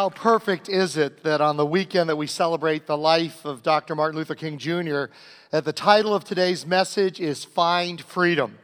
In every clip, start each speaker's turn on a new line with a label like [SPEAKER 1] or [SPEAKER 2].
[SPEAKER 1] How perfect is it that on the weekend that we celebrate the life of Dr. Martin Luther King Jr., that the title of today's message is Find Freedom.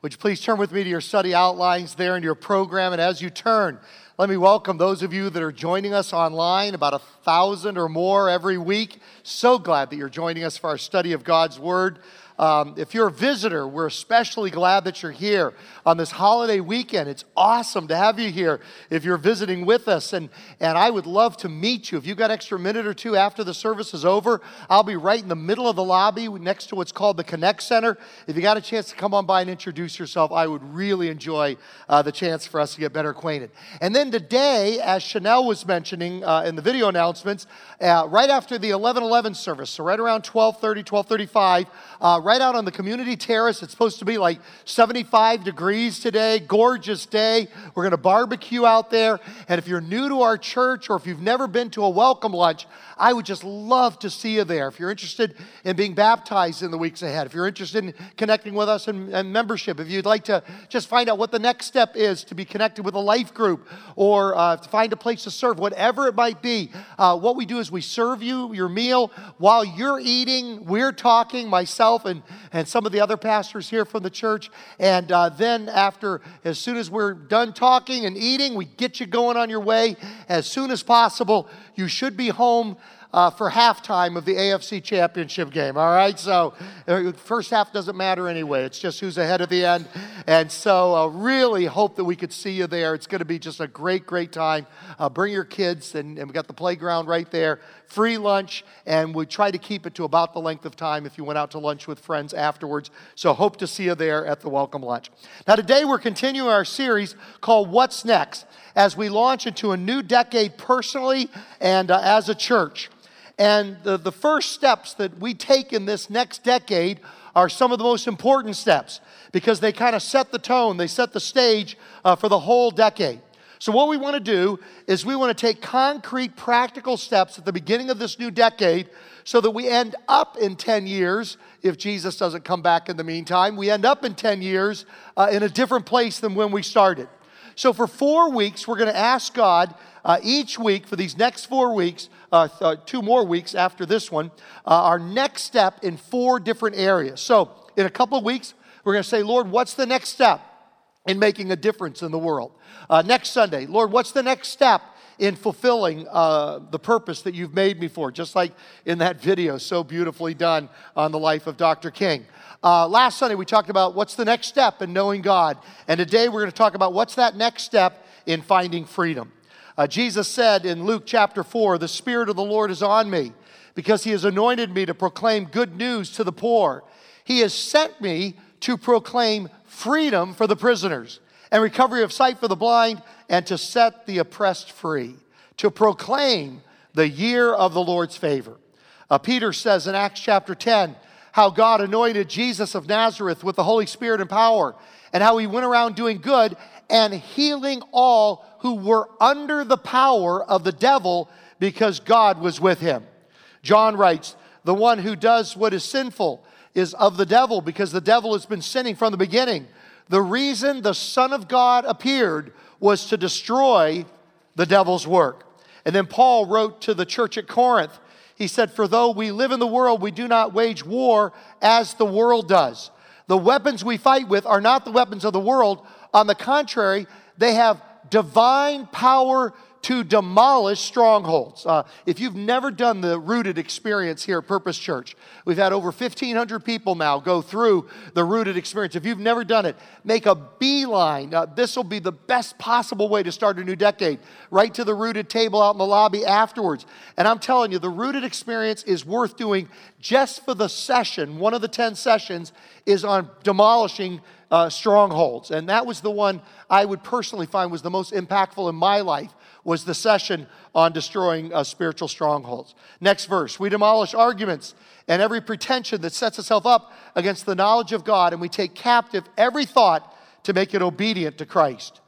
[SPEAKER 1] Would you please turn with me to your study outlines there in your program? And as you turn, let me welcome those of you that are joining us online, about a thousand or more every week. So glad that you're joining us for our study of God's Word. Um, if you're a visitor, we're especially glad that you're here on this holiday weekend. It's awesome to have you here if you're visiting with us. And, and I would love to meet you. If you've got extra minute or two after the service is over, I'll be right in the middle of the lobby next to what's called the Connect Center. If you got a chance to come on by and introduce yourself, I would really enjoy uh, the chance for us to get better acquainted. And then today, as Chanel was mentioning uh, in the video announcements, uh, right after the 1111 service, so right around 1230, 1235, uh, right out on the community terrace. It's supposed to be like 75 degrees today, gorgeous day. We're going to barbecue out there. And if you're new to our church or if you've never been to a welcome lunch, I would just love to see you there. If you're interested in being baptized in the weeks ahead, if you're interested in connecting with us in membership, if you'd like to just find out what the next step is to be connected with a life group or uh, to find a place to serve, whatever it might be, uh, what we do is we serve you your meal while you're eating. We're talking, myself and, and some of the other pastors here from the church. And uh, then, after, as soon as we're done talking and eating, we get you going on your way as soon as possible. You should be home uh, for halftime of the AFC Championship game. All right, so uh, first half doesn't matter anyway. It's just who's ahead at the end, and so uh, really hope that we could see you there. It's going to be just a great, great time. Uh, bring your kids, and, and we got the playground right there. Free lunch, and we try to keep it to about the length of time if you went out to lunch with friends afterwards. So hope to see you there at the welcome lunch. Now today we're continuing our series called "What's Next." As we launch into a new decade personally and uh, as a church. And the, the first steps that we take in this next decade are some of the most important steps because they kind of set the tone, they set the stage uh, for the whole decade. So, what we want to do is we want to take concrete, practical steps at the beginning of this new decade so that we end up in 10 years, if Jesus doesn't come back in the meantime, we end up in 10 years uh, in a different place than when we started. So, for four weeks, we're going to ask God uh, each week for these next four weeks, uh, uh, two more weeks after this one, uh, our next step in four different areas. So, in a couple of weeks, we're going to say, Lord, what's the next step in making a difference in the world? Uh, next Sunday, Lord, what's the next step? in fulfilling uh, the purpose that you've made me for, just like in that video so beautifully done on the life of Dr. King. Uh, last Sunday, we talked about what's the next step in knowing God. And today, we're going to talk about what's that next step in finding freedom. Uh, Jesus said in Luke chapter 4, The Spirit of the Lord is on me because he has anointed me to proclaim good news to the poor. He has sent me to proclaim freedom for the prisoners and recovery of sight for the blind and to set the oppressed free, to proclaim the year of the Lord's favor. Uh, Peter says in Acts chapter 10 how God anointed Jesus of Nazareth with the Holy Spirit and power, and how he went around doing good and healing all who were under the power of the devil because God was with him. John writes, The one who does what is sinful is of the devil because the devil has been sinning from the beginning. The reason the Son of God appeared was to destroy the devil's work. And then Paul wrote to the church at Corinth, he said, For though we live in the world, we do not wage war as the world does. The weapons we fight with are not the weapons of the world. On the contrary, they have divine power to demolish strongholds. Uh, if you've never done the rooted experience here at Purpose Church, we've had over 1,500 people now go through the rooted experience. If you've never done it, make a beeline. Uh, this will be the best possible way to start a new decade. Right to the rooted table out in the lobby afterwards. And I'm telling you, the rooted experience is worth doing just for the session. One of the 10 sessions is on demolishing uh, strongholds. And that was the one I would personally find was the most impactful in my life was the session on destroying uh, spiritual strongholds. Next verse. We demolish arguments and every pretension that sets itself up against the knowledge of God, and we take captive every thought to make it obedient to Christ.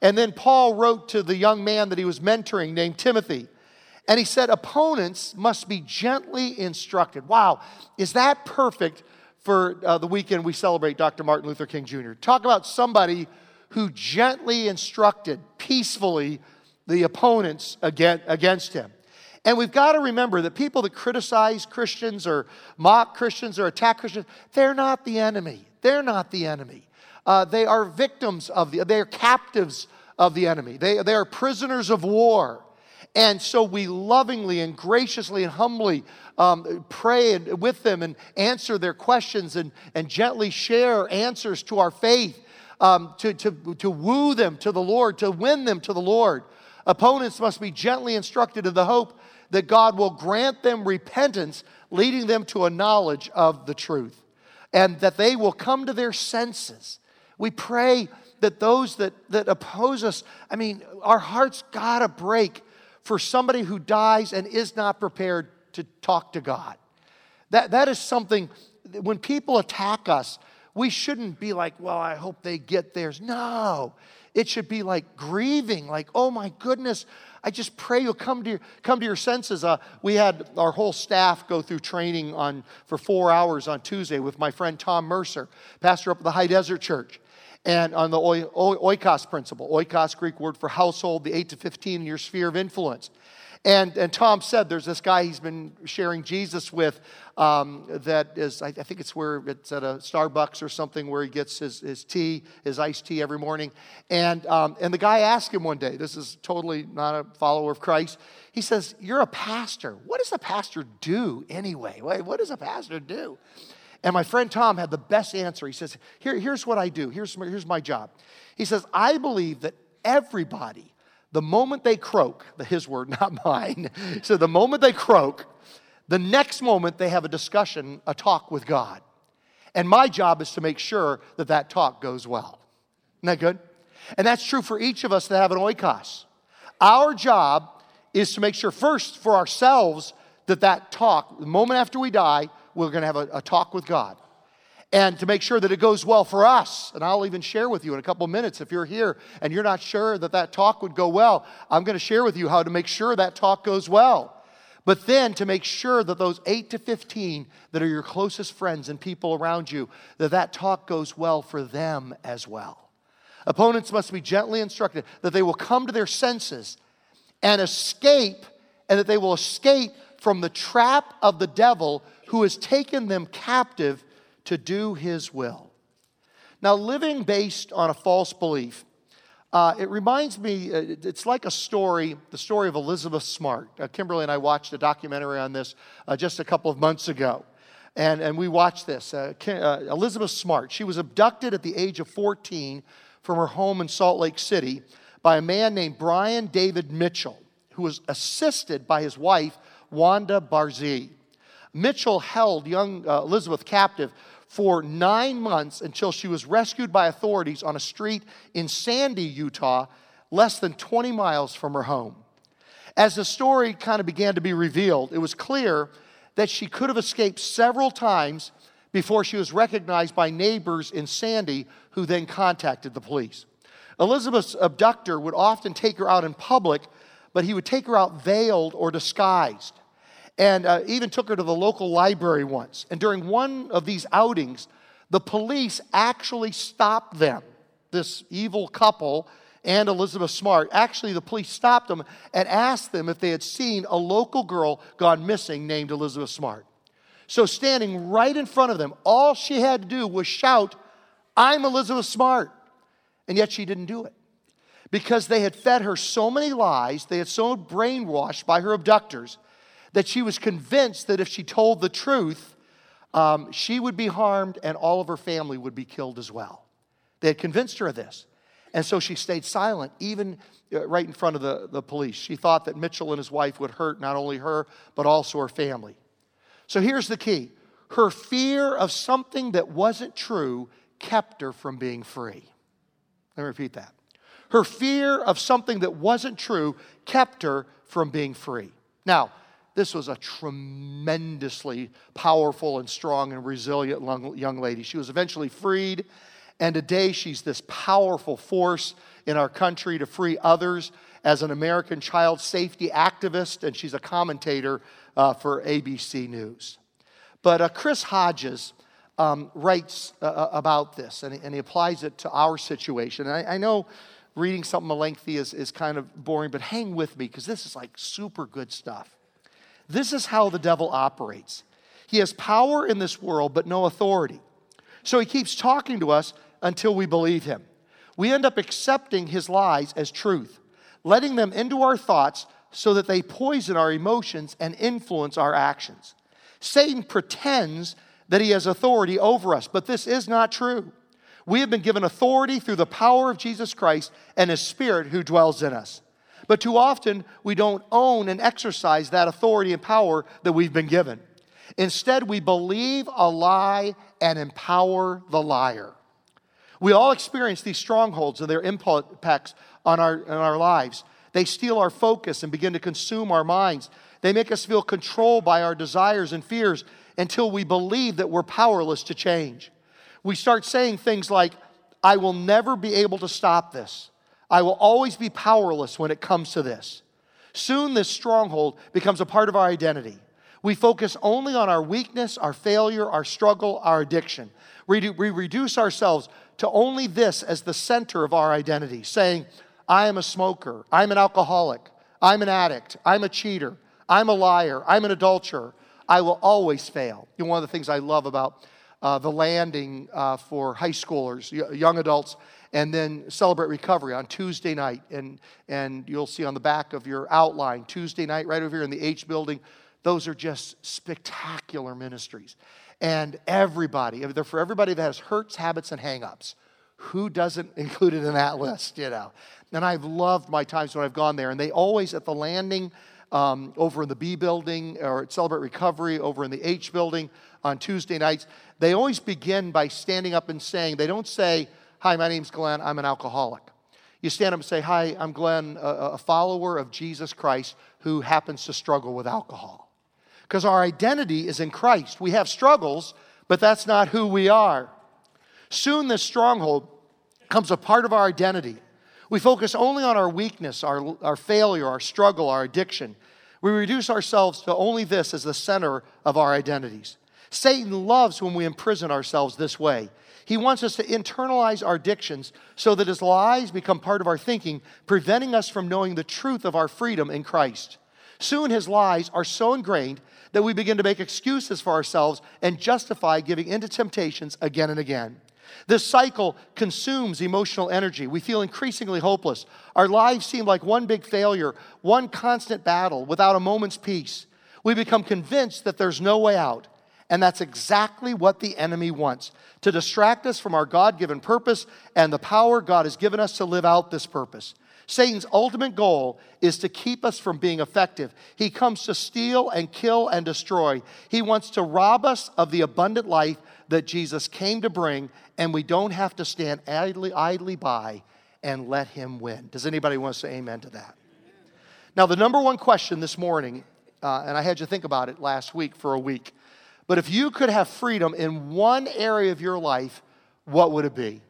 [SPEAKER 1] And then Paul wrote to the young man that he was mentoring named Timothy. And he said, Opponents must be gently instructed. Wow, is that perfect for uh, the weekend we celebrate Dr. Martin Luther King Jr.? Talk about somebody who gently instructed, peacefully the opponents against him. And we've got to remember that people that criticize Christians or mock Christians or attack Christians, they're not the enemy. They're not the enemy. Uh, they are victims of the, they are captives of the enemy. They, they are prisoners of war. And so we lovingly and graciously and humbly um, pray with them and answer their questions and, and gently share answers to our faith, um, to, to, to woo them to the Lord, to win them to the Lord. Opponents must be gently instructed in the hope that God will grant them repentance, leading them to a knowledge of the truth, and that they will come to their senses. We pray that those that, that oppose us, I mean, our hearts gotta break for somebody who dies and is not prepared to talk to God. That, that is something, when people attack us, we shouldn't be like, well, I hope they get theirs. No. It should be like grieving, like, oh my goodness, I just pray you'll come to your, come to your senses. Uh, we had our whole staff go through training on, for four hours on Tuesday with my friend Tom Mercer, pastor up at the High Desert Church and on the oikos principle. Oikos, Greek word for household, the 8 to 15 in your sphere of influence. And, and Tom said there's this guy he's been sharing Jesus with um, that is, I, I, think it's where it's at a Starbucks or something where he gets his, his tea, his iced tea every morning. And, um, and the guy asked him one day, this is totally not a follower of Christ. He says, You're a pastor. What does a pastor do anyway? What does a pastor do? And my friend Tom had the best answer. He says, Here, Here's what I do, here's my, here's my job. He says, I believe that everybody, the moment they croak, his word, not mine, so the moment they croak, the next moment they have a discussion, a talk with God. And my job is to make sure that that talk goes well. Isn't that good? And that's true for each of us that have an oikos. Our job is to make sure first for ourselves that that talk, the moment after we die, we're going to have a, a talk with God and to make sure that it goes well for us. And I'll even share with you in a couple minutes if you're here and you're not sure that that talk would go well. I'm going to share with you how to make sure that talk goes well. But then to make sure that those 8 to 15 that are your closest friends and people around you, that that talk goes well for them as well. Opponents must be gently instructed that they will come to their senses and escape, and that they will escape from the trap of the devil who has taken them captive to do his will. Now, living based on a false belief, uh, it reminds me, uh, it's like a story, the story of Elizabeth Smart. Uh, Kimberly and I watched a documentary on this uh, just a couple of months ago. And, and we watched this. Uh, uh, Elizabeth Smart, she was abducted at the age of 14 from her home in Salt Lake City by a man named Brian David Mitchell, who was assisted by his wife, Wanda Barzee. Mitchell held young uh, Elizabeth captive for nine months until she was rescued by authorities on a street in Sandy, Utah, less than 20 miles from her home. As the story kind of began to be revealed, it was clear that she could have escaped several times before she was recognized by neighbors in Sandy, who then contacted the police. Elizabeth's abductor would often take her out in public, but he would take her out veiled or disguised and uh, even took her to the local library once. And during one of these outings, the police actually stopped them, this evil couple and Elizabeth Smart. Actually, the police stopped them and asked them if they had seen a local girl gone missing named Elizabeth Smart. So, standing right in front of them, all she had to do was shout, I'm Elizabeth Smart. And yet she didn't do it. Because they had fed her so many lies, they had so brainwashed by her abductors that she was convinced that if she told the truth, um, she would be harmed and all of her family would be killed as well. They had convinced her of this. And so she stayed silent, even uh, right in front of the, the police. She thought that Mitchell and his wife would hurt not only her, but also her family. So here's the key her fear of something that wasn't true kept her from being free. Let me repeat that. Her fear of something that wasn't true kept her from being free. Now, this was a tremendously powerful and strong and resilient young lady. She was eventually freed, and today she's this powerful force in our country to free others as an American child safety activist, and she's a commentator uh, for ABC News. But uh, Chris Hodges um, writes uh, uh, about this, and he, and he, applies it to our situation. I, I know reading something lengthy is, is kind of boring, but hang with me because this is like super good stuff. This is how the devil operates. He has power in this world, but no authority. So he keeps talking to us until we believe him. We end up accepting his lies as truth, letting them into our thoughts so that they poison our emotions and influence our actions. Satan pretends that he has authority over us, but this is not true. We have been given authority through the power of Jesus Christ and his spirit who dwells in us. But too often, we don't own and exercise that authority and power that we've been given. Instead, we believe a lie and empower the liar. We all experience these strongholds and their impacts on our, on our lives. They steal our focus and begin to consume our minds. They make us feel controlled by our desires and fears until we believe that we're powerless to change. We start saying things like, I will never be able to stop this. I will always be powerless when it comes to this. Soon, this stronghold becomes a part of our identity. We focus only on our weakness, our failure, our struggle, our addiction. We, we reduce ourselves to only this as the center of our identity, saying, I am a smoker, I'm an alcoholic, I'm an addict, I'm a cheater, I'm a liar, I'm an adulterer, I will always fail. You know, one of the things I love about uh, the landing uh, for high schoolers, young adults, and then celebrate recovery on Tuesday night. And, and you'll see on the back of your outline, Tuesday night, right over here in the H building. Those are just spectacular ministries. And everybody, they're for everybody that has hurts, habits, and hangups. Who doesn't include it in that list, you know? And I've loved my times when I've gone there. And they always, at the landing, um, over in the B building or at Celebrate Recovery over in the H building on Tuesday nights, they always begin by standing up and saying, they don't say, Hi, my name's Glenn, I'm an alcoholic. You stand up and say, Hi, I'm Glenn, a, a follower of Jesus Christ who happens to struggle with alcohol. Because our identity is in Christ. We have struggles, but that's not who we are. Soon, this stronghold becomes a part of our identity. We focus only on our weakness, our, our failure, our struggle, our addiction. We reduce ourselves to only this as the center of our identities. Satan loves when we imprison ourselves this way. He wants us to internalize our addictions so that his lies become part of our thinking, preventing us from knowing the truth of our freedom in Christ. Soon his lies are so ingrained that we begin to make excuses for ourselves and justify giving into temptations again and again. This cycle consumes emotional energy. We feel increasingly hopeless. Our lives seem like one big failure, one constant battle without a moment's peace. We become convinced that there's no way out. And that's exactly what the enemy wants to distract us from our God given purpose and the power God has given us to live out this purpose. Satan's ultimate goal is to keep us from being effective. He comes to steal and kill and destroy. He wants to rob us of the abundant life that Jesus came to bring, and we don't have to stand idly, idly by and let him win. Does anybody want to say amen to that? Now, the number one question this morning, uh, and I had you think about it last week for a week, but if you could have freedom in one area of your life, what would it be?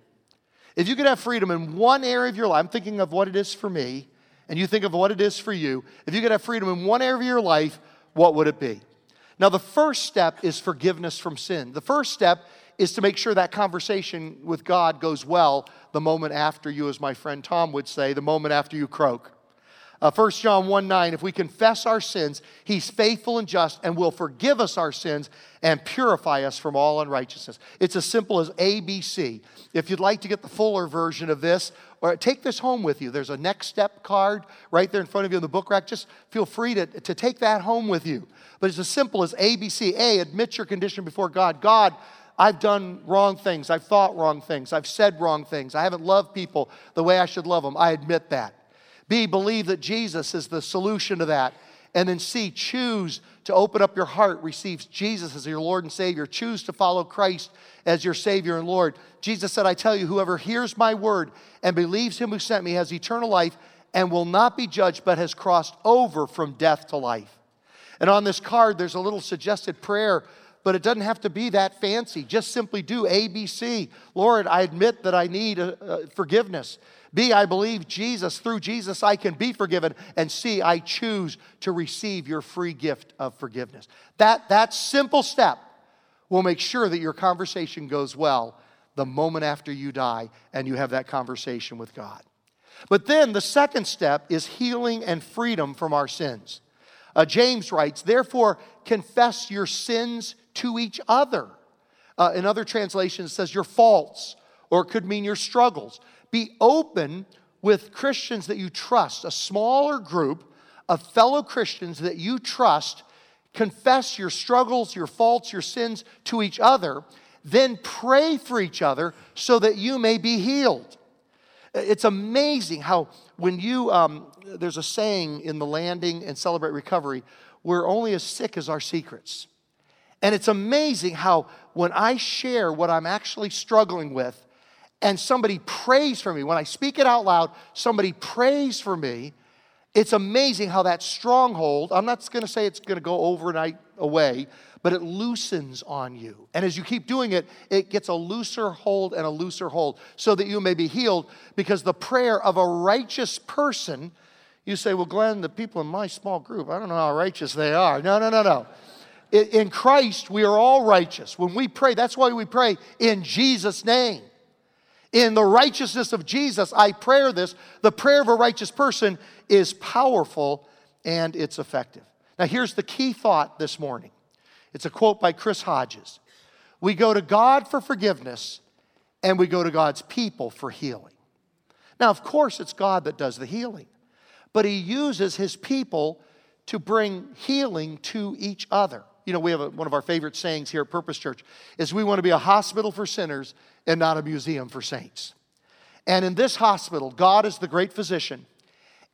[SPEAKER 1] If you could have freedom in one area of your life, I'm thinking of what it is for me, and you think of what it is for you. If you could have freedom in one area of your life, what would it be? Now, the first step is forgiveness from sin. The first step is to make sure that conversation with God goes well the moment after you, as my friend Tom would say, the moment after you croak. Uh, 1 John 1 9, if we confess our sins, he's faithful and just and will forgive us our sins and purify us from all unrighteousness. It's as simple as ABC. If you'd like to get the fuller version of this, or take this home with you, there's a next step card right there in front of you in the book rack. Just feel free to, to take that home with you. But it's as simple as ABC. A, admit your condition before God. God, I've done wrong things. I've thought wrong things. I've said wrong things. I haven't loved people the way I should love them. I admit that. B, believe that Jesus is the solution to that. And then C, choose to open up your heart, receive Jesus as your Lord and Savior. Choose to follow Christ as your Savior and Lord. Jesus said, I tell you, whoever hears my word and believes him who sent me has eternal life and will not be judged, but has crossed over from death to life. And on this card, there's a little suggested prayer, but it doesn't have to be that fancy. Just simply do ABC. Lord, I admit that I need uh, uh, forgiveness. B, I believe Jesus. Through Jesus, I can be forgiven. And C, I choose to receive your free gift of forgiveness. That, that simple step will make sure that your conversation goes well the moment after you die and you have that conversation with God. But then the second step is healing and freedom from our sins. Uh, James writes, Therefore, confess your sins to each other. Uh, in other translations, it says your faults, or it could mean your struggles. Be open with Christians that you trust, a smaller group of fellow Christians that you trust. Confess your struggles, your faults, your sins to each other. Then pray for each other so that you may be healed. It's amazing how when you, um, there's a saying in the landing and celebrate recovery, we're only as sick as our secrets. And it's amazing how when I share what I'm actually struggling with and somebody prays for me, when I speak it out loud, somebody prays for me, it's amazing how that stronghold, I'm not to say it's to go overnight away, but it loosens on you. And as you keep doing it, it gets a looser hold and a looser hold so that you may be healed because the prayer of a righteous person, you say, well, Glenn, the people in my small group, I don't know how righteous they are. No, no, no, no. In Christ, we are all righteous. When we pray, that's why we pray in Jesus' name. In the righteousness of Jesus, I pray this. The prayer of a righteous person is powerful and it's effective. Now, here's the key thought this morning it's a quote by Chris Hodges. We go to God for forgiveness and we go to God's people for healing. Now, of course, it's God that does the healing, but He uses His people to bring healing to each other. You know, we have a, one of our favorite sayings here at Purpose Church is we want to be a hospital for sinners and not a museum for saints. And in this hospital, God is the great physician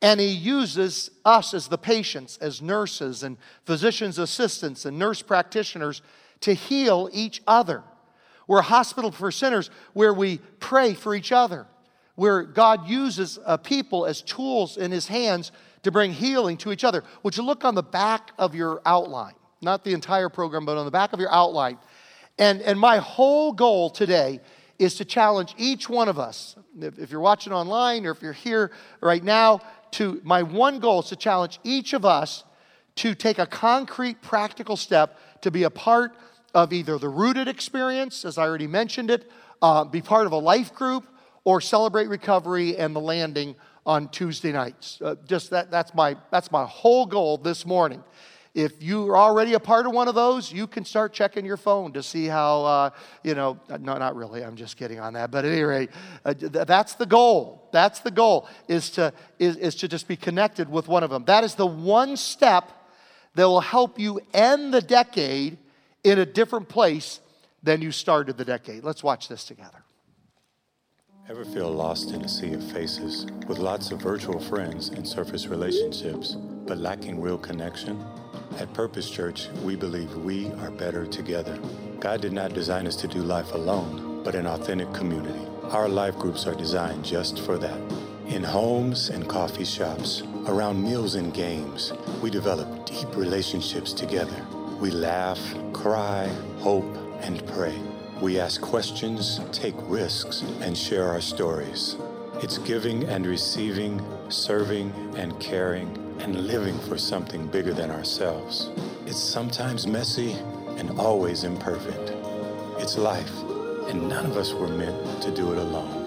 [SPEAKER 1] and he uses us as the patients, as nurses and physician's assistants and nurse practitioners to heal each other. We're a hospital for sinners where we pray for each other, where God uses a people as tools in his hands to bring healing to each other. Would you look on the back of your outline? Not the entire program, but on the back of your outline. And, and my whole goal today is to challenge each one of us. If, you're watching online or if you're here right now, to my one goal is to challenge each of us to take a concrete, practical step to be a part of either the rooted experience, as I already mentioned it, uh, be part of a life group, or celebrate recovery and the landing on Tuesday nights. Uh, just that, that's, my, that's my whole goal this morning. If you're already a part of one of those, you can start checking your phone to see how, uh, you know, no, not really, I'm just kidding on that. But at any rate, uh, that's the goal. That's the goal, is to, is, is to just be connected with one of them. That is the one step that will help you end the decade in a different place than you started the decade. Let's watch this together.
[SPEAKER 2] Ever feel lost in a sea of faces with lots of virtual friends and surface relationships, but lacking real connection? At Purpose Church, we believe we are better together. God did not design us to do life alone, but in authentic community. Our life groups are designed just for that. In homes and coffee shops, around meals and games, we develop deep relationships together. We laugh, cry, hope, and pray. We ask questions, take risks, and share our stories. It's giving and receiving, serving and caring and living for something bigger than ourselves. It's sometimes messy and always imperfect. It's life, and none of us were meant to do it alone.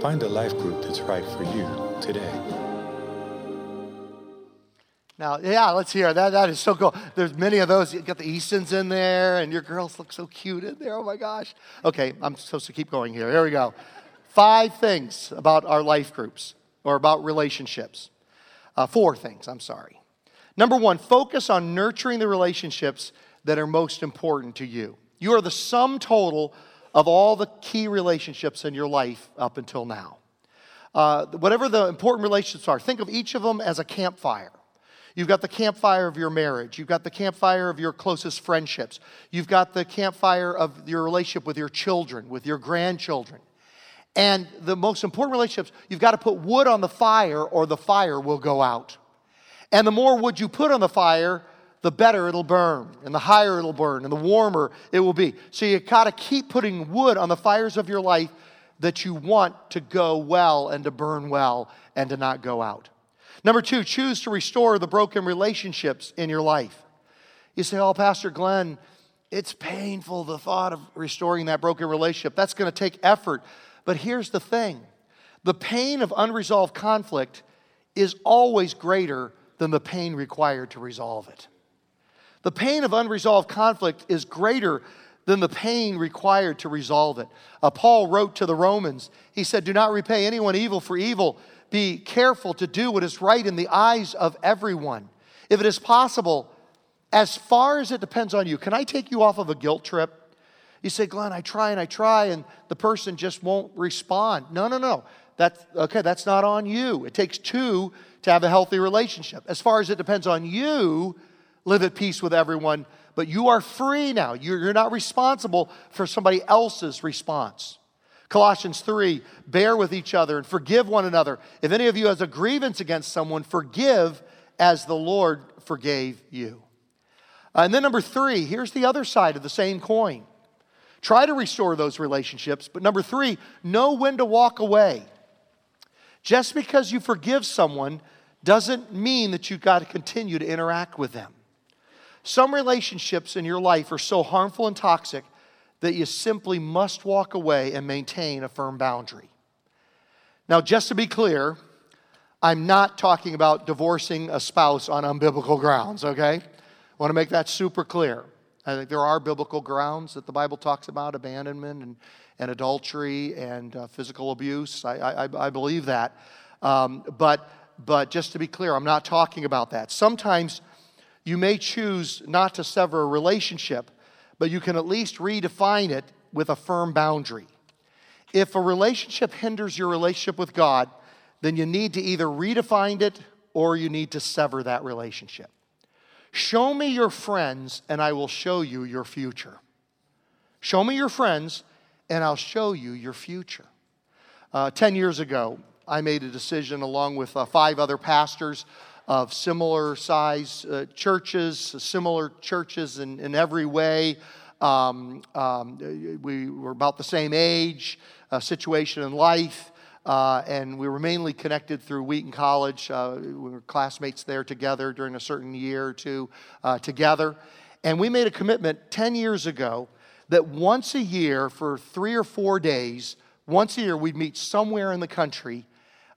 [SPEAKER 2] Find a life group that's right for you today.
[SPEAKER 1] Now, yeah, let's hear that. That is so cool. There's many of those. You got the Eastons in there, and your girls look so cute in there. Oh my gosh. Okay, I'm supposed to keep going here. Here we go. Five things about our life groups or about relationships. Uh, four things, I'm sorry. Number one, focus on nurturing the relationships that are most important to you. You are the sum total of all the key relationships in your life up until now. Uh, whatever the important relationships are, think of each of them as a campfire. You've got the campfire of your marriage. You've got the campfire of your closest friendships. You've got the campfire of your relationship with your children, with your grandchildren. And the most important relationships, you've got to put wood on the fire or the fire will go out. And the more wood you put on the fire, the better it'll burn, and the higher it'll burn, and the warmer it will be. So you got to keep putting wood on the fires of your life that you want to go well and to burn well and to not go out. Number two, choose to restore the broken relationships in your life. You say, Oh, Pastor Glenn, it's painful the thought of restoring that broken relationship. That's going to take effort. But here's the thing The pain of unresolved conflict is always greater than the pain required to resolve it. The pain of unresolved conflict is greater than the pain required to resolve it. Uh, Paul wrote to the Romans, he said, Do not repay anyone evil for evil. Be careful to do what is right in the eyes of everyone. If it is possible, as far as it depends on you, can I take you off of a guilt trip? You say, Glenn, I try and I try, and the person just won't respond. No, no, no. That's okay, that's not on you. It takes two to have a healthy relationship. As far as it depends on you, live at peace with everyone, but you are free now. You're not responsible for somebody else's response. Colossians 3 bear with each other and forgive one another. If any of you has a grievance against someone, forgive as the Lord forgave you. Uh, and then, number three, here's the other side of the same coin. Try to restore those relationships, but number three, know when to walk away. Just because you forgive someone doesn't mean that you've got to continue to interact with them. Some relationships in your life are so harmful and toxic that you simply must walk away and maintain a firm boundary. Now, just to be clear, I'm not talking about divorcing a spouse on unbiblical grounds, okay? I want to make that super clear. I think there are biblical grounds that the Bible talks about abandonment and, and adultery and uh, physical abuse. I, I, I believe that. Um, but, but just to be clear, I'm not talking about that. Sometimes you may choose not to sever a relationship, but you can at least redefine it with a firm boundary. If a relationship hinders your relationship with God, then you need to either redefine it or you need to sever that relationship. Show me your friends, and I will show you your future. Show me your friends, and I'll show you your future. Uh, Ten years ago, I made a decision along with uh, five other pastors of similar size uh, churches, similar churches in, in every way. Um, um, we were about the same age, uh, situation in life. Uh, and we were mainly connected through Wheaton College. Uh, we were classmates there together during a certain year or two uh, together. And we made a commitment 10 years ago that once a year, for three or four days, once a year, we'd meet somewhere in the country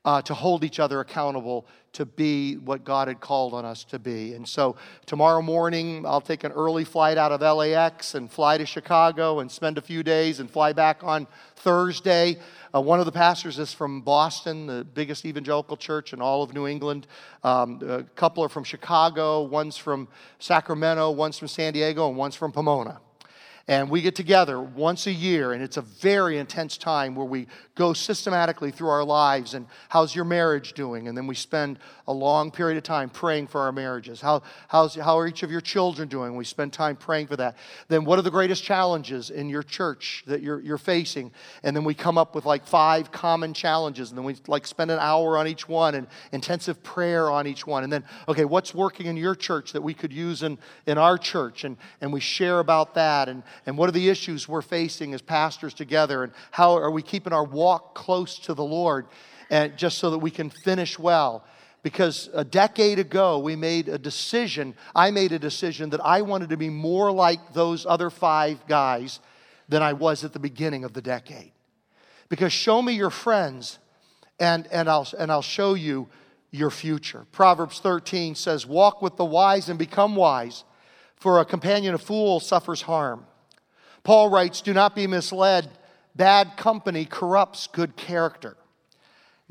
[SPEAKER 1] uh, to hold each other accountable to be what God had called on us to be. And so tomorrow morning, I'll take an early flight out of LAX and fly to Chicago and spend a few days and fly back on Thursday. Uh, one of the pastors is from Boston, the biggest evangelical church in all of New England. Um, a couple are from Chicago, one's from Sacramento, one's from San Diego, and one's from Pomona. And we get together once a year, and it's a very intense time where we go systematically through our lives and how's your marriage doing? And then we spend a long period of time praying for our marriages. How, how's, how are each of your children doing? We spend time praying for that. Then, what are the greatest challenges in your church that you're, you're facing? And then we come up with like five common challenges, and then we like spend an hour on each one and intensive prayer on each one. And then, okay, what's working in your church that we could use in, in our church? And, and we share about that. And, and what are the issues we're facing as pastors together? And how are we keeping our walk close to the Lord? And just so that we can finish well because a decade ago we made a decision. I made a decision that I wanted to be more like those other five guys than I was at the beginning of the decade. Because show me your friends and, and, I'll, and I'll show you your future. Proverbs 13 says, Walk with the wise and become wise, for a companion of fools suffers harm. Paul writes, Do not be misled. Bad company corrupts good character.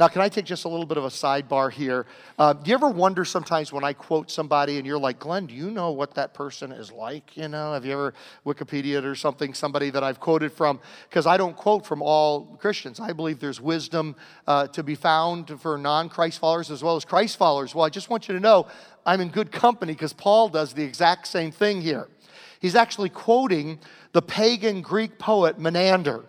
[SPEAKER 1] Now, can I take just a little bit of a sidebar here? Uh, do you ever wonder sometimes when I quote somebody and you're like, Glenn, do you know what that person is like? You know, have you ever Wikipedia or something, somebody that I've quoted from? Because I don't quote from all Christians. I believe there's wisdom uh, to be found for non Christ followers as well as Christ followers. Well, I just want you to know I'm in good company because Paul does the exact same thing here. He's actually quoting the pagan Greek poet Menander.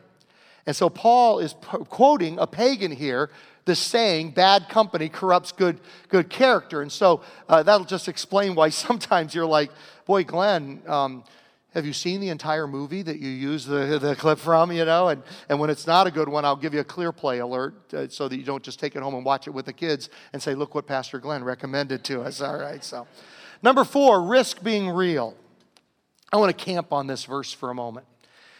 [SPEAKER 1] And so Paul is quoting a pagan here the saying, bad company corrupts good, good character. And so uh, that'll just explain why sometimes you're like, boy, Glenn, um, have you seen the entire movie that you use the, the clip from, you know? And, and when it's not a good one, I'll give you a clear play alert uh, so that you don't just take it home and watch it with the kids and say, look what Pastor Glenn recommended to us. All right, so. Number four, risk being real. I want to camp on this verse for a moment.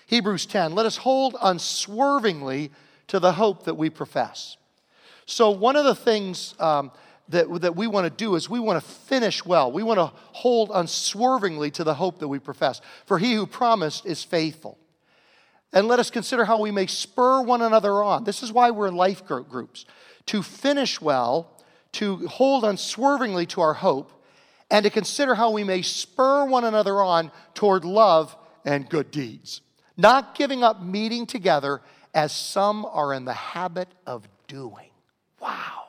[SPEAKER 1] Hebrews 10, let us hold unswervingly to the hope that we profess. So, one of the things um, that, that we want to do is we want to finish well. We want to hold unswervingly to the hope that we profess. For he who promised is faithful. And let us consider how we may spur one another on. This is why we're in life groups to finish well, to hold unswervingly to our hope, and to consider how we may spur one another on toward love and good deeds. Not giving up meeting together as some are in the habit of doing. Wow.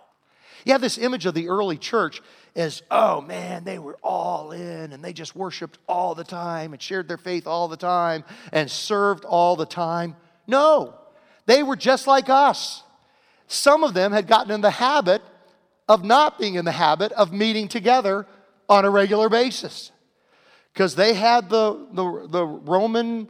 [SPEAKER 1] You have this image of the early church as, oh man, they were all in and they just worshiped all the time and shared their faith all the time and served all the time. No, they were just like us. Some of them had gotten in the habit of not being in the habit of meeting together on a regular basis. Because they had the, the, the Roman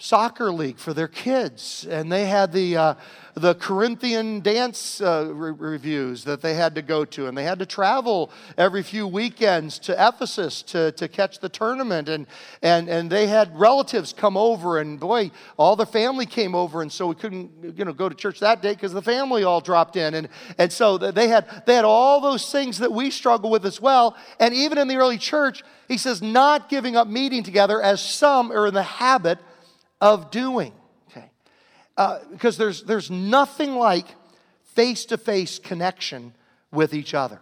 [SPEAKER 1] soccer league for their kids, and they had the, uh, the Corinthian dance uh, re- reviews that they had to go to, and they had to travel every few weekends to Ephesus to, to catch the tournament, and, and, and they had relatives come over, and boy, all the family came over, and so we couldn't you know, go to church that day because the family all dropped in, and, and so they had, they had all those things that we struggle with as well, and even in the early church, he says, not giving up meeting together as some are in the habit of doing. Okay. Uh, because there's, there's nothing like face to face connection with each other.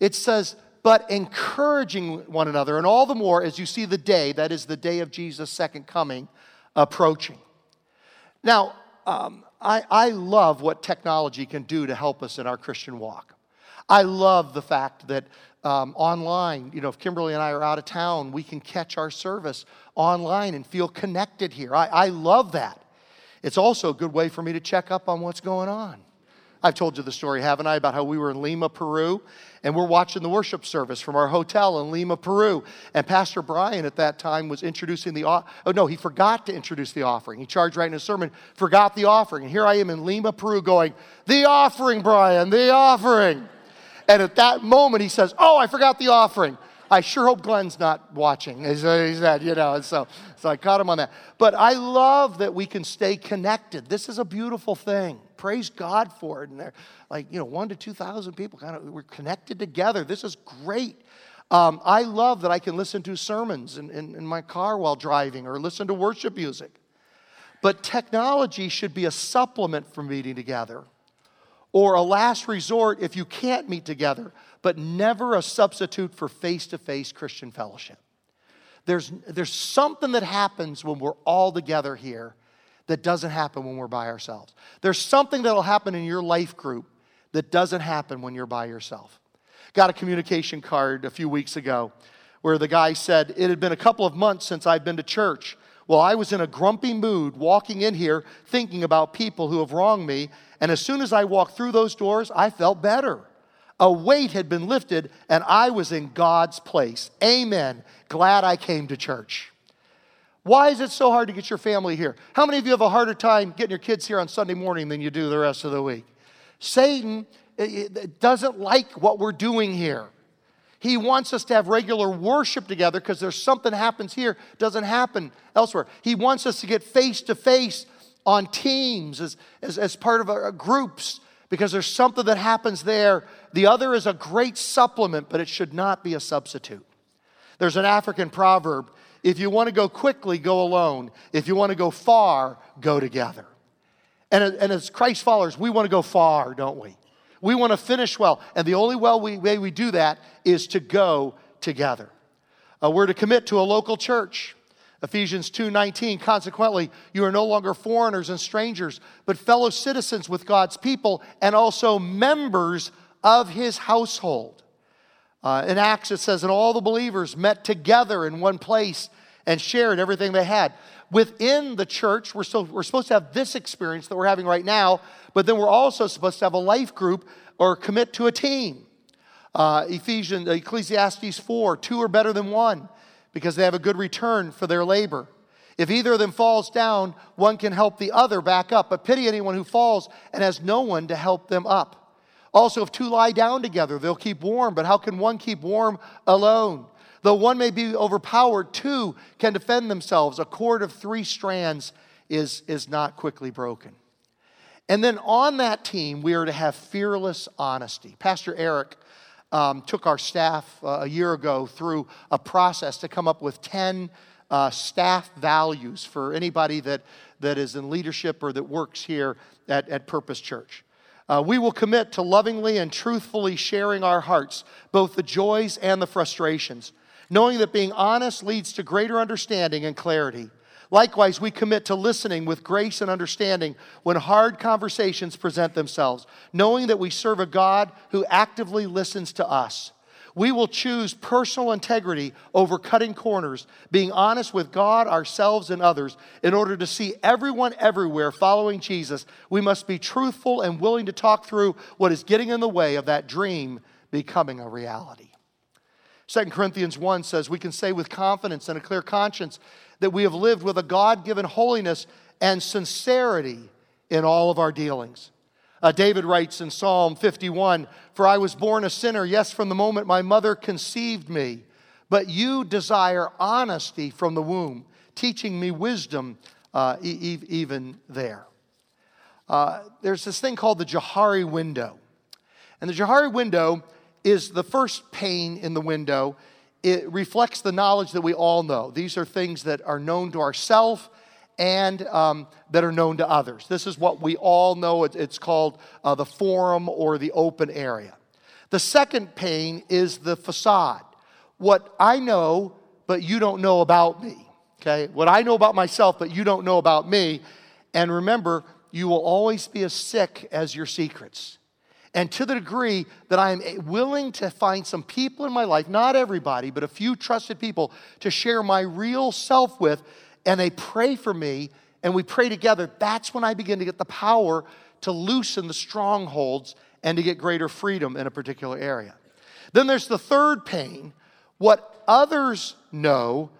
[SPEAKER 1] It says, but encouraging one another, and all the more as you see the day, that is the day of Jesus' second coming, approaching. Now, um, I, I love what technology can do to help us in our Christian walk. I love the fact that um, online, you know, if Kimberly and I are out of town, we can catch our service online and feel connected here. I, I love that. It's also a good way for me to check up on what's going on. I've told you the story, haven't I, about how we were in Lima, Peru, and we're watching the worship service from our hotel in Lima, Peru. And Pastor Brian at that time was introducing the, oh no, he forgot to introduce the offering. He charged right in his sermon, forgot the offering. And here I am in Lima, Peru going, the offering, Brian, the offering. And at that moment, he says, Oh, I forgot the offering. I sure hope Glenn's not watching. He said, you know, so, so I caught him on that. But I love that we can stay connected. This is a beautiful thing. Praise God for it. And they're like, you know, one to 2,000 people kind of, we're connected together. This is great. Um, I love that I can listen to sermons in, in, in my car while driving or listen to worship music. But technology should be a supplement for meeting together or a last resort if you can't meet together, but never a substitute for face to face Christian fellowship. There's, there's something that happens when we're all together here that doesn't happen when we're by ourselves. There's something that'll happen in your life group that doesn't happen when you're by yourself. Got a communication card a few weeks ago where the guy said, It had been a couple of months since I'd been to church. Well, I was in a grumpy mood walking in here thinking about people who have wronged me, and as soon as I walked through those doors, I felt better. A weight had been lifted, and I was in God's place. Amen. Glad I came to church. Why is it so hard to get your family here? How many of you have a harder time getting your kids here on Sunday morning than you do the rest of the week? Satan doesn't like what we're doing here. He wants us to have regular worship together because there's something happens here doesn't happen elsewhere. He wants us to get face to face on teams as, as, as part of a, a groups because there's something that happens there. The other is a great supplement, but it should not be a substitute. There's an African proverb if you want to go quickly, go alone. If you want to go far, go together. And, and as Christ followers, we want to go far, don't we? We want to finish well. And the only way we do that is to go together. Uh, we're to commit to a local church. Ephesians 2:19 Consequently you are no longer foreigners and strangers but fellow citizens with God's people and also members of his household. Uh, in Acts it says and all the believers met together in one place and shared everything they had. Within the church we're, so, we're supposed to have this experience that we're having right now, but then we're also supposed to have a life group or commit to a team. Uh, Ephesians, Ecclesiastes 4, two are better than one because they have a good return for their labor. If either of them falls down, one can help the other back up. But pity anyone who falls and has no one to help them up. Also, if two lie down together, they'll keep warm. But how can one keep warm alone? Though one may be overpowered, two can defend themselves. A cord of three strands is, is not quickly broken. And then on that team, we are to have fearless honesty. Pastor Eric um, took our staff uh, a year ago through a process to come up with 10 uh, staff values for anybody that, that is in leadership or that works here at, at Purpose Church. Uh, we will commit to lovingly and truthfully sharing our hearts, both the joys and the frustrations, knowing that being honest leads to greater understanding and clarity. Likewise, we commit to listening with grace and understanding when hard conversations present themselves, knowing that we serve a God who actively listens to us. We will choose personal integrity over cutting corners, being honest with God, ourselves, and others. In order to see everyone everywhere following Jesus, we must be truthful and willing to talk through what is getting in the way of that dream becoming a reality. 2 Corinthians 1 says, We can say with confidence and a clear conscience that we have lived with a God given holiness and sincerity in all of our dealings. Uh, David writes in Psalm 51 For I was born a sinner, yes, from the moment my mother conceived me. But you desire honesty from the womb, teaching me wisdom uh, e- even there. Uh, there's this thing called the Johari window. And the Johari window is the first pane in the window it reflects the knowledge that we all know. These are things that are known to ourselves and um, that are known to others. This is what we all know. It's called uh, the forum or the open area. The second pane is the facade. What I know, but you don't know about me. Okay? What I know about myself, but you don't know about me. And remember, you will always be as sick as your secrets. And to the degree that I am willing to find some people in my life, not everybody, but a few trusted people to share my real self with, and they pray for me, and we pray together, that's when I begin to get the power to loosen the strongholds and to get greater freedom in a particular area. Then there's the third pane what others know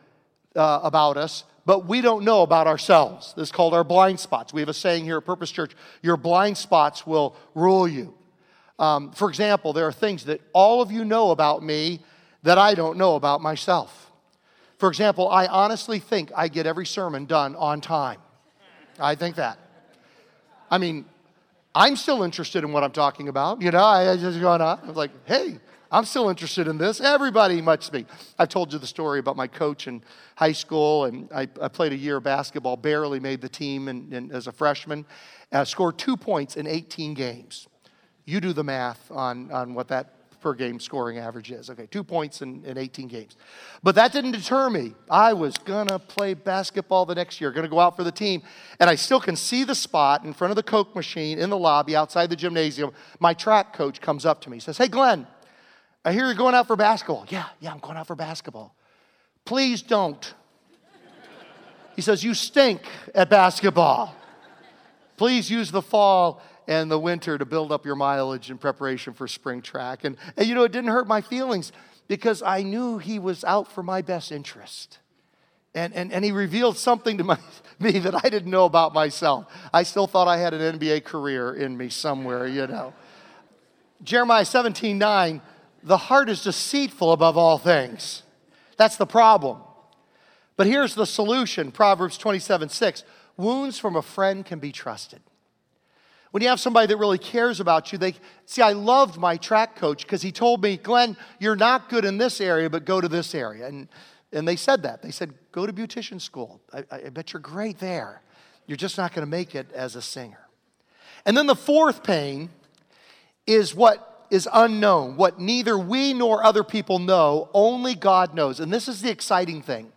[SPEAKER 1] uh, about us, but we don't know about ourselves. This is called our blind spots. We have a saying here at Purpose Church your blind spots will rule you. Um, for example, there are things that all of you know about me that I don't know about myself. For example, I honestly think I get every sermon done on time. I think that. I mean, I'm still interested in what I'm talking about. You know, I, I just going on. I was like, hey, I'm still interested in this. Everybody must be. I've told you the story about my coach in high school, and I, I played a year of basketball, barely made the team and, and as a freshman, uh, scored two points in 18 games. You do the math on, on what that per game scoring average is. Okay, two points in, in 18 games. But that didn't deter me. I was gonna play basketball the next year, gonna go out for the team. And I still can see the spot in front of the Coke machine in the lobby outside the gymnasium. My track coach comes up to me, says, Hey, Glenn, I hear you're going out for basketball. Yeah, yeah, I'm going out for basketball. Please don't. He says, You stink at basketball. Please use the fall and the winter to build up your mileage in preparation for spring track. And, and you know, it didn't hurt my feelings because I knew he was out for my best interest. And, and, and he revealed something to my, me that I didn't know about myself. I still thought I had an NBA career in me somewhere, you know. Jeremiah 17 9, the heart is deceitful above all things. That's the problem. But here's the solution Proverbs 27 6 wounds from a friend can be trusted. When you have somebody that really cares about you, they see, I loved my track coach because he told me, Glenn, you're not good in this area, but go to this area. And, and they said that. They said, go to beautician school. I, I bet you're great there. You're just not going to make it as a singer. And then the fourth pane is what is unknown, what neither we nor other people know, only God knows. And this is the exciting thing.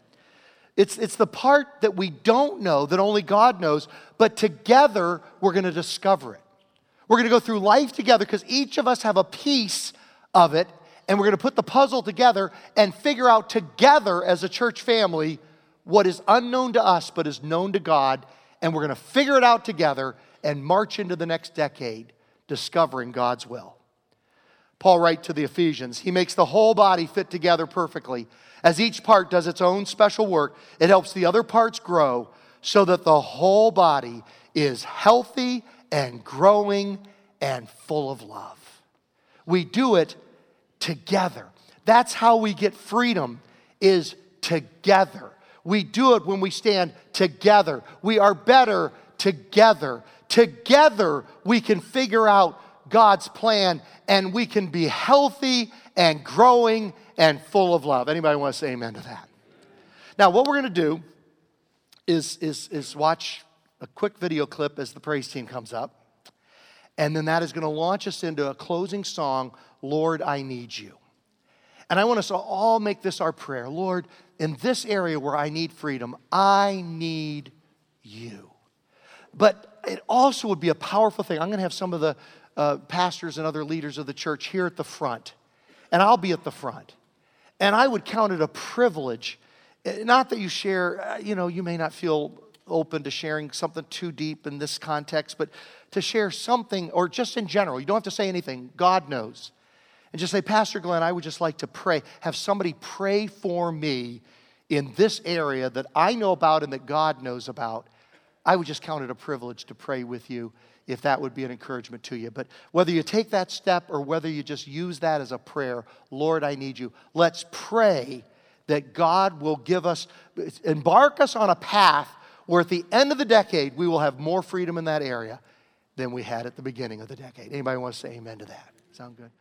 [SPEAKER 1] It's, it's the part that we don't know, that only God knows, but together we're going to discover it. We're going to go through life together because each of us have a piece of it, and we're going to put the puzzle together and figure out together as a church family what is unknown to us but is known to God, and we're going to figure it out together and march into the next decade discovering God's will. Paul writes to the Ephesians, he makes the whole body fit together perfectly as each part does its own special work, it helps the other parts grow so that the whole body is healthy and growing and full of love. We do it together. That's how we get freedom is together. We do it when we stand together. We are better together. together we can figure out God's plan and we can be healthy and growing and full of love. Anybody want to say amen to that? Now, what we're going to do is, is, is watch a quick video clip as the praise team comes up. And then that is going to launch us into a closing song, Lord, I Need You. And I want us to all make this our prayer. Lord, in this area where I need freedom, I need you. But it also would be a powerful thing. I'm going to have some of the uh, pastors and other leaders of the church here at the front, and I'll be at the front. And I would count it a privilege, eh, not that you share, uh, you know, you may not feel open to sharing something too deep in this context, but to share something, or just in general, you don't have to say anything, God knows. And just say, Pastor Glenn, I would just like to pray, have somebody pray for me in this area that I know about and that God knows about. I would just count it a privilege to pray with you if that would be an encouragement to you. But whether you take that step or whether you just use that as a prayer, Lord, I need you, let's pray that God will give us, embark us on a path where at the end of the decade we will have more freedom in that area than we had at the beginning of the decade. Anybody want to say amen to that? Sound good?